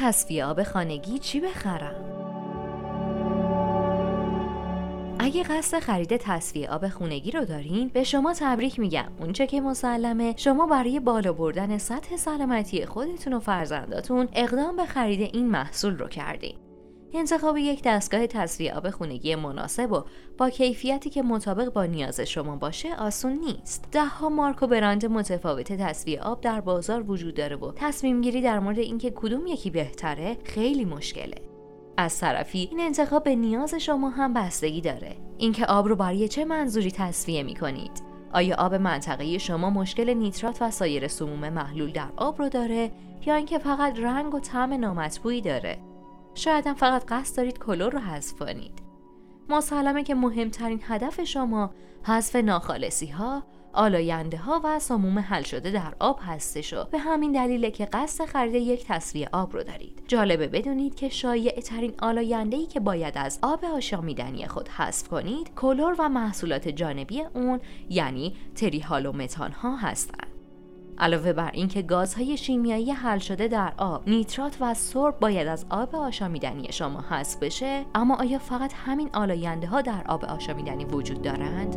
تصفیه آب خانگی چی بخرم؟ اگه قصد خرید تصفیه آب خونگی رو دارین به شما تبریک میگم. اونچه که مسلمه. شما برای بالا بردن سطح سلامتی خودتون و فرزنداتون اقدام به خرید این محصول رو کردین. انتخاب یک دستگاه تصفیه آب خونگی مناسب و با کیفیتی که مطابق با نیاز شما باشه آسون نیست. دهها مارک و برند متفاوت تصفیه آب در بازار وجود داره و تصمیم گیری در مورد اینکه کدوم یکی بهتره خیلی مشکله. از طرفی این انتخاب به نیاز شما هم بستگی داره. اینکه آب رو برای چه منظوری تصفیه می کنید؟ آیا آب منطقه شما مشکل نیترات و سایر سموم محلول در آب رو داره یا اینکه فقط رنگ و طعم نامطبوعی داره؟ شاید هم فقط قصد دارید کلور رو حذف کنید. مسلمه که مهمترین هدف شما حذف ناخالصی ها، آلاینده ها و سموم حل شده در آب هستش و به همین دلیله که قصد خرید یک تصفیه آب رو دارید. جالبه بدونید که شایع ترین آلاینده ای که باید از آب آشامیدنی خود حذف کنید، کلور و محصولات جانبی اون یعنی تریهال و متان ها هستند. علاوه بر اینکه گازهای شیمیایی حل شده در آب نیترات و سرب باید از آب آشامیدنی شما حذف بشه. اما آیا فقط همین آلاینده ها در آب آشامیدنی وجود دارند؟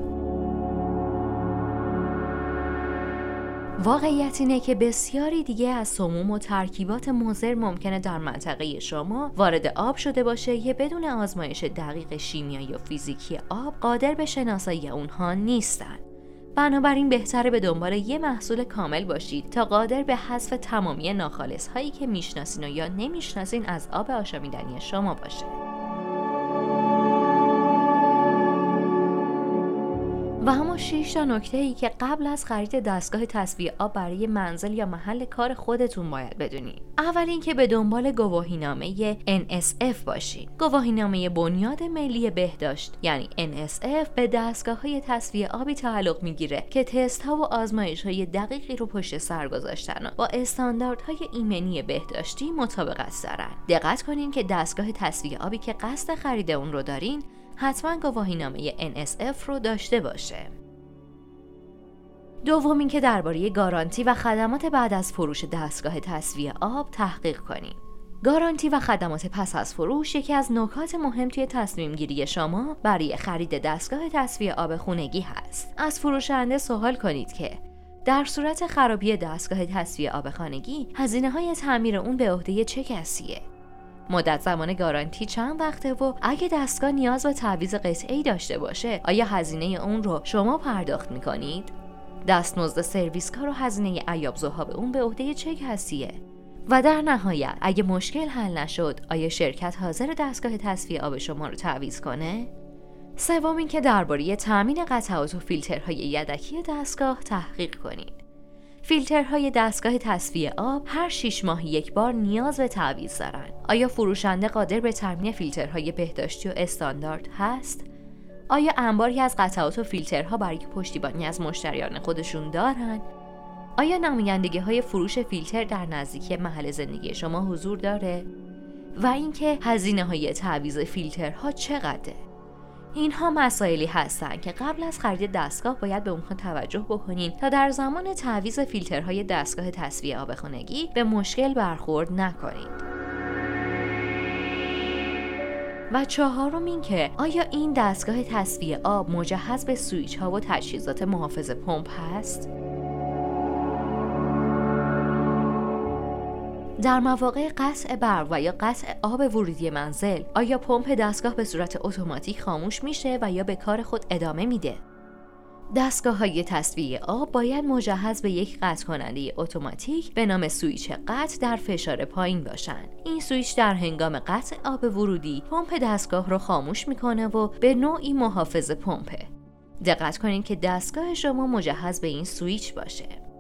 واقعیت اینه که بسیاری دیگه از سموم و ترکیبات مضر ممکنه در منطقه شما وارد آب شده باشه. یه بدون آزمایش دقیق شیمیایی و فیزیکی آب قادر به شناسایی اونها نیستن. بنابراین بهتره به دنبال یه محصول کامل باشید تا قادر به حذف تمامی ناخالص هایی که می‌شناسین و یا نمی‌شناسین از آب آشامیدنی شما باشه. و همون 6 تا نکته ای که قبل از خرید دستگاه تصفیه آب برای منزل یا محل کار خودتون باید بدونید. اول اینکه به دنبال گواهینامه NSF باشید. گواهینامه بنیاد ملی بهداشت یعنی NSF به دستگاه های آبی تعلق می‌گیره که تست ها و آزمایش های دقیقی رو پشت سر گذاشتن و با استانداردهای ایمنی بهداشتی مطابقت دارن. دقت کنین که دستگاه تصفیه آبی که قصد خرید اون رو دارین حتما گواهینامه NSF رو داشته باشه. دوم اینکه درباره گارانتی و خدمات بعد از فروش دستگاه تصویه آب تحقیق کنید. گارانتی و خدمات پس از فروش یکی از نکات مهم توی تصمیم گیری شما برای خرید دستگاه تصویه آب خونگی هست. از فروشنده سوال کنید که در صورت خرابی دستگاه تصویه آب خانگی هزینه های تعمیر اون به عهده چه کسیه؟ مدت زمان گارانتی چند وقته و اگه دستگاه نیاز به تعویض قطعی داشته باشه آیا هزینه اون رو شما پرداخت می‌کنید؟ دستمزد سرویس کار و هزینه ایاب زهاب اون به عهده چه کسیه؟ و در نهایت اگه مشکل حل نشد آیا شرکت حاضر دستگاه تصفیه آب شما رو تعویض کنه؟ سوم اینکه درباره تامین قطعات و فیلترهای یدکی دستگاه تحقیق کنید. فیلترهای دستگاه تصفیه آب هر 6 ماه یک بار نیاز به تعویض دارند. آیا فروشنده قادر به تامین فیلترهای بهداشتی و استاندارد هست؟ آیا انباری از قطعات و فیلترها برای پشتیبانی از مشتریان خودشون دارند؟ آیا نمایندگی های فروش فیلتر در نزدیکی محل زندگی شما حضور داره؟ و اینکه هزینه های تعویض فیلترها چقدره؟ اینها مسائلی هستند که قبل از خرید دستگاه باید به اونها توجه بکنین تا در زمان تعویض فیلترهای دستگاه تصفیه آب خانگی به مشکل برخورد نکنید. و چهارم این که آیا این دستگاه تصفیه آب مجهز به سویچ ها و تجهیزات محافظ پمپ هست؟ در مواقع قطع برق و یا قطع آب ورودی منزل آیا پمپ دستگاه به صورت اتوماتیک خاموش میشه و یا به کار خود ادامه میده دستگاه های تصفیه آب باید مجهز به یک قطع کننده اتوماتیک به نام سویچ قطع در فشار پایین باشند. این سویچ در هنگام قطع آب ورودی پمپ دستگاه رو خاموش می‌کنه و به نوعی محافظ پمپه. دقت کنید که دستگاه شما مجهز به این سویچ باشه.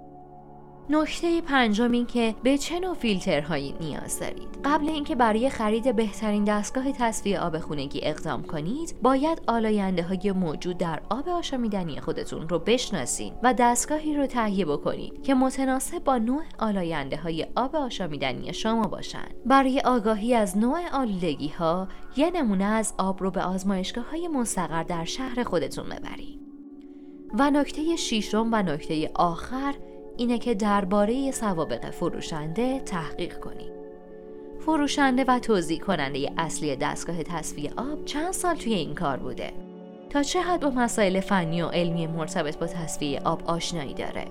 نکته پنجم این که به چه نوع فیلترهایی نیاز دارید؟ قبل اینکه برای خرید بهترین دستگاه تصفیه آب خونگی اقدام کنید باید آلاینده های موجود در آب آشامیدنی خودتون رو بشناسید و دستگاهی رو تهیه بکنید که متناسب با نوع آلاینده های آب آشامیدنی شما باشند برای آگاهی از نوع آلودگی ها یه نمونه از آب رو به آزمایشگاه های مستقر در شهر خودتون ببرید. و نکته شیشم و نکته آخر اینه که درباره سوابق فروشنده تحقیق کنید. فروشنده و توضیح کننده اصلی دستگاه تصفیه آب چند سال توی این کار بوده تا چه حد با مسائل فنی و علمی مرتبط با تصفیه آب آشنایی داره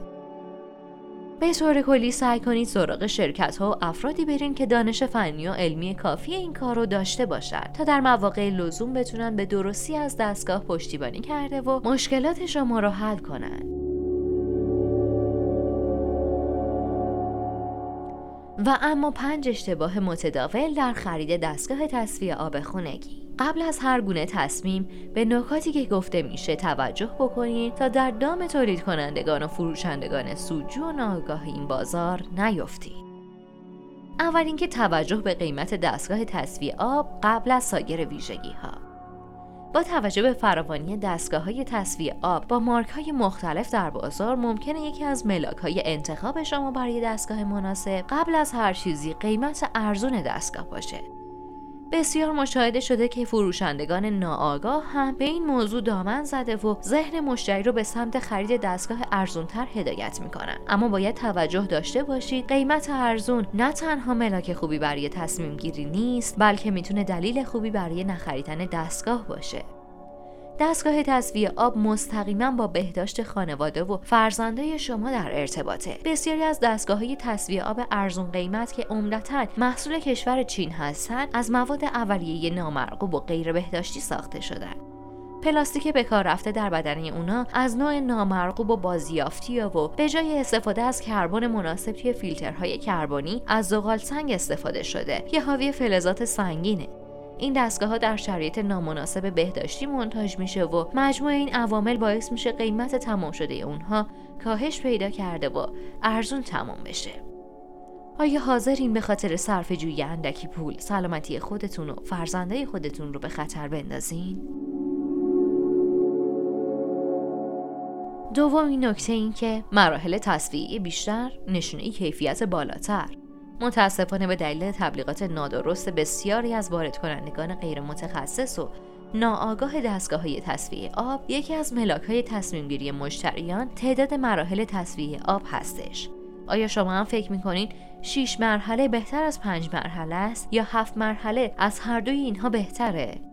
به طور کلی سعی کنید سراغ شرکت ها و افرادی برین که دانش فنی و علمی کافی این کار رو داشته باشند تا در مواقع لزوم بتونن به درستی از دستگاه پشتیبانی کرده و مشکلات شما رو حل کنند. و اما پنج اشتباه متداول در خرید دستگاه تصفیه آب خونگی قبل از هر گونه تصمیم به نکاتی که گفته میشه توجه بکنید تا در دام تولید کنندگان و فروشندگان سوجو و ناگاه این بازار نیفتید. اول اینکه توجه به قیمت دستگاه تصفیه آب قبل از سایر ویژگی ها. با توجه به فراوانی دستگاه های تصفیه آب با مارک های مختلف در بازار ممکنه یکی از ملاک های انتخاب شما برای دستگاه مناسب قبل از هر چیزی قیمت ارزون دستگاه باشه. بسیار مشاهده شده که فروشندگان ناآگاه هم به این موضوع دامن زده و ذهن مشتری رو به سمت خرید دستگاه ارزونتر هدایت می‌کنن. اما باید توجه داشته باشید قیمت ارزون نه تنها ملاک خوبی برای تصمیم گیری نیست بلکه می‌تونه دلیل خوبی برای نخریدن دستگاه باشه. دستگاه تصویه آب مستقیما با بهداشت خانواده و فرزندای شما در ارتباطه. بسیاری از دستگاه های تصویه آب ارزون قیمت که عمدتا محصول کشور چین هستند از مواد اولیه نامرغوب و غیر بهداشتی ساخته شدن. پلاستیک به کار رفته در بدن اونا از نوع نامرغوب و بازیافتی و به جای استفاده از کربن مناسب توی فیلترهای کربنی از زغال سنگ استفاده شده. که حاوی فلزات سنگینه. این دستگاه ها در شرایط نامناسب بهداشتی منتاج میشه و مجموع این عوامل باعث میشه قیمت تمام شده اونها کاهش پیدا کرده و ارزون تمام بشه آیا حاضرین به خاطر صرف جوی اندکی پول سلامتی خودتون و فرزنده خودتون رو به خطر بندازین؟ دومین نکته این که مراحل تصویه بیشتر نشونه کیفیت بالاتر متاسفانه به دلیل تبلیغات نادرست بسیاری از وارد کنندگان غیر متخصص و ناآگاه دستگاه های تصفیه آب یکی از ملاک های تصمیم گیری مشتریان تعداد مراحل تصفیه آب هستش. آیا شما هم فکر می‌کنید 6 مرحله بهتر از 5 مرحله است یا 7 مرحله از هر دوی اینها بهتره؟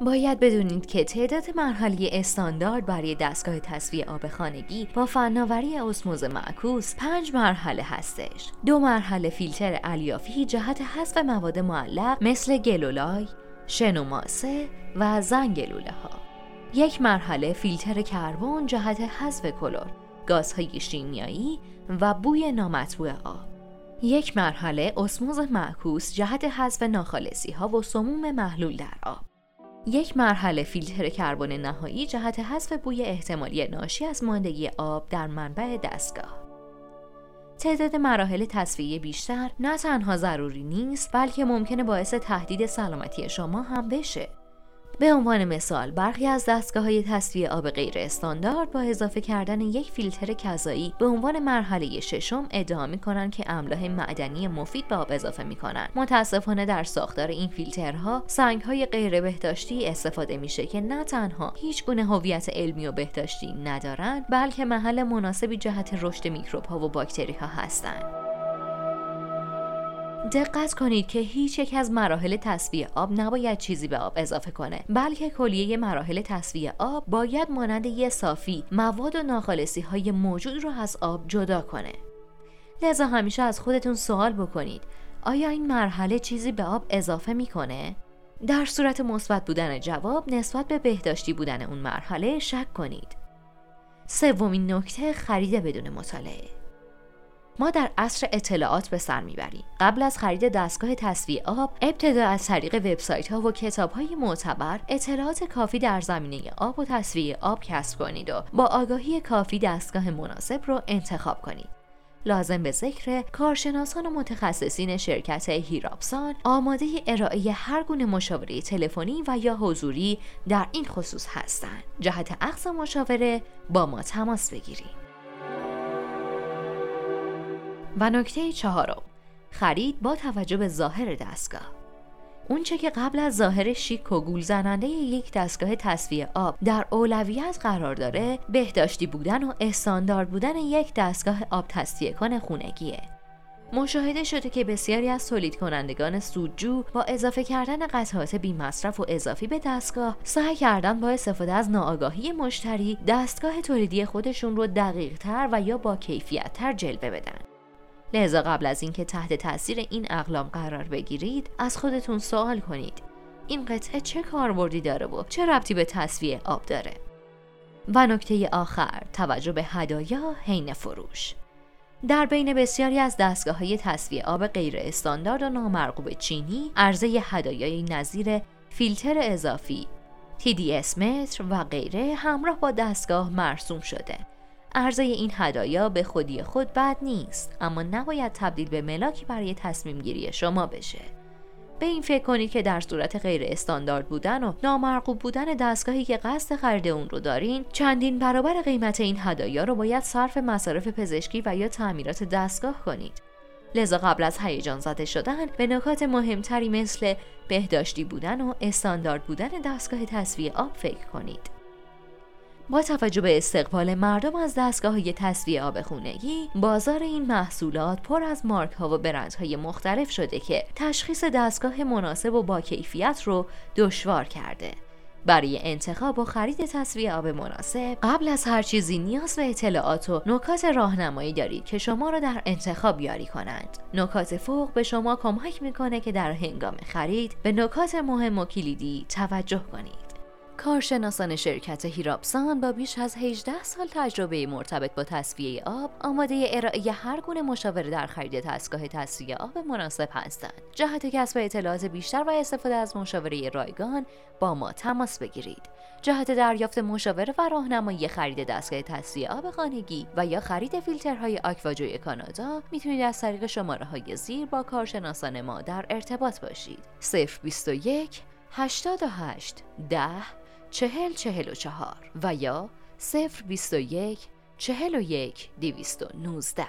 باید بدونید که تعداد مرحله استاندارد برای دستگاه تصفیه آب خانگی با فناوری اسموز معکوس پنج مرحله هستش. دو مرحله فیلتر الیافی جهت حذف مواد معلق مثل گلولای، شنوماسه و زنگلوله ها. یک مرحله فیلتر کربن جهت حذف کلور، گازهای شیمیایی و بوی نامطبوع آب. یک مرحله اسموز معکوس جهت حذف ناخالصی ها و سموم محلول در آب. یک مرحله فیلتر کربن نهایی جهت حذف بوی احتمالی ناشی از ماندگی آب در منبع دستگاه. تعداد مراحل تصفیه بیشتر نه تنها ضروری نیست بلکه ممکنه باعث تهدید سلامتی شما هم بشه. به عنوان مثال برخی از دستگاه های تصفیه آب غیر استاندارد با اضافه کردن یک فیلتر کذایی به عنوان مرحله ششم ادعا می کنند که املاح معدنی مفید به آب اضافه می کنند متاسفانه در ساختار این فیلترها سنگ های غیر بهداشتی استفاده میشه که نه تنها هیچ گونه هویت علمی و بهداشتی ندارند بلکه محل مناسبی جهت رشد میکروب ها و باکتری ها هستند. دقت کنید که هیچ یک از مراحل تصفیه آب نباید چیزی به آب اضافه کنه. بلکه کلیه مراحل تصفیه آب باید مانند یه صافی مواد و ناخالصی های موجود رو از آب جدا کنه. لذا همیشه از خودتون سوال بکنید. آیا این مرحله چیزی به آب اضافه می‌کنه؟ در صورت مثبت بودن جواب نسبت به بهداشتی بودن اون مرحله شک کنید. سومین نکته خرید بدون مطالعه. ما در عصر اطلاعات به سر می‌بریم. قبل از خرید دستگاه تصفیه آب ابتدا از طریق وبسایت ها و کتاب های معتبر اطلاعات کافی در زمینه آب و تصفیه آب کسب کنید و با آگاهی کافی دستگاه مناسب رو انتخاب کنید. لازم به ذکر کارشناسان و متخصصین شرکت هیرابسان آماده ارائه هر گونه مشاوره تلفنی و یا حضوری در این خصوص هستند. جهت اخذ مشاوره با ما تماس بگیرید. و نکته چهارم خرید با توجه به ظاهر دستگاه اونچه که قبل از ظاهر شیک و گول زننده یک دستگاه تصفیه آب در اولویت قرار داره بهداشتی بودن و استاندارد بودن یک دستگاه آب تصفیه کن خونگیه مشاهده شده که بسیاری از تولید کنندگان سودجو با اضافه کردن قطعات بی مصرف و اضافی به دستگاه سعی کردن با استفاده از ناآگاهی مشتری دستگاه تولیدی خودشون رو دقیق تر و یا با کیفیت تر جلوه بدن. لذا قبل از اینکه تحت تاثیر این اقلام قرار بگیرید از خودتون سوال کنید. این قطعه چه کاربردی داره و چه ربطی به تصویه آب داره؟ و نکته آخر توجه به هدایا حین فروش. در بین بسیاری از دستگاه های تصویه آب غیر استاندارد و نامرغوب چینی عرضه هدایای نظیر فیلتر اضافی TDS متر و غیره همراه با دستگاه مرسوم شده. عرضه این هدایا به خودی خود بد نیست اما نباید تبدیل به ملاکی برای تصمیم گیری شما بشه. به این فکر کنید که در صورت غیر استاندارد بودن و نامرغوب بودن دستگاهی که قصد خرید اون رو دارین چندین برابر قیمت این هدایا رو باید صرف مصارف پزشکی و یا تعمیرات دستگاه کنید. لذا قبل از هیجان زده شدن به نکات مهمتری مثل بهداشتی بودن و استاندارد بودن دستگاه تصویه آب فکر کنید. با توجه به استقبال مردم از دستگاه های تصویه آب خونگی بازار این محصولات پر از مارک ها و برند های مختلف شده که تشخیص دستگاه مناسب و با کیفیت رو دشوار کرده. برای انتخاب و خرید تصویه آب مناسب قبل از هر چیزی نیاز به اطلاعات و نکات راهنمایی دارید که شما را در انتخاب یاری کنند. نکات فوق به شما کمک می‌کنه که در هنگام خرید به نکات مهم و کلیدی توجه کنید. کارشناسان شرکت هیرابسان با بیش از 18 سال تجربه مرتبط با تصفیه آب آماده ارائه هر گونه مشاوره در خرید دستگاه تصفیه آب مناسب هستند. جهت کسب اطلاعات بیشتر و استفاده از مشاوره رایگان با ما تماس بگیرید. جهت دریافت مشاوره و راهنمایی خرید دستگاه تصفیه آب خانگی و یا خرید فیلترهای آکواجوی کانادا می‌تونید از طریق شماره های زیر با کارشناسان ما در ارتباط باشید. 021 88 10 چهل چهل و چهار و یا صفر بیست و یک چهل و یک دویست و نوزده.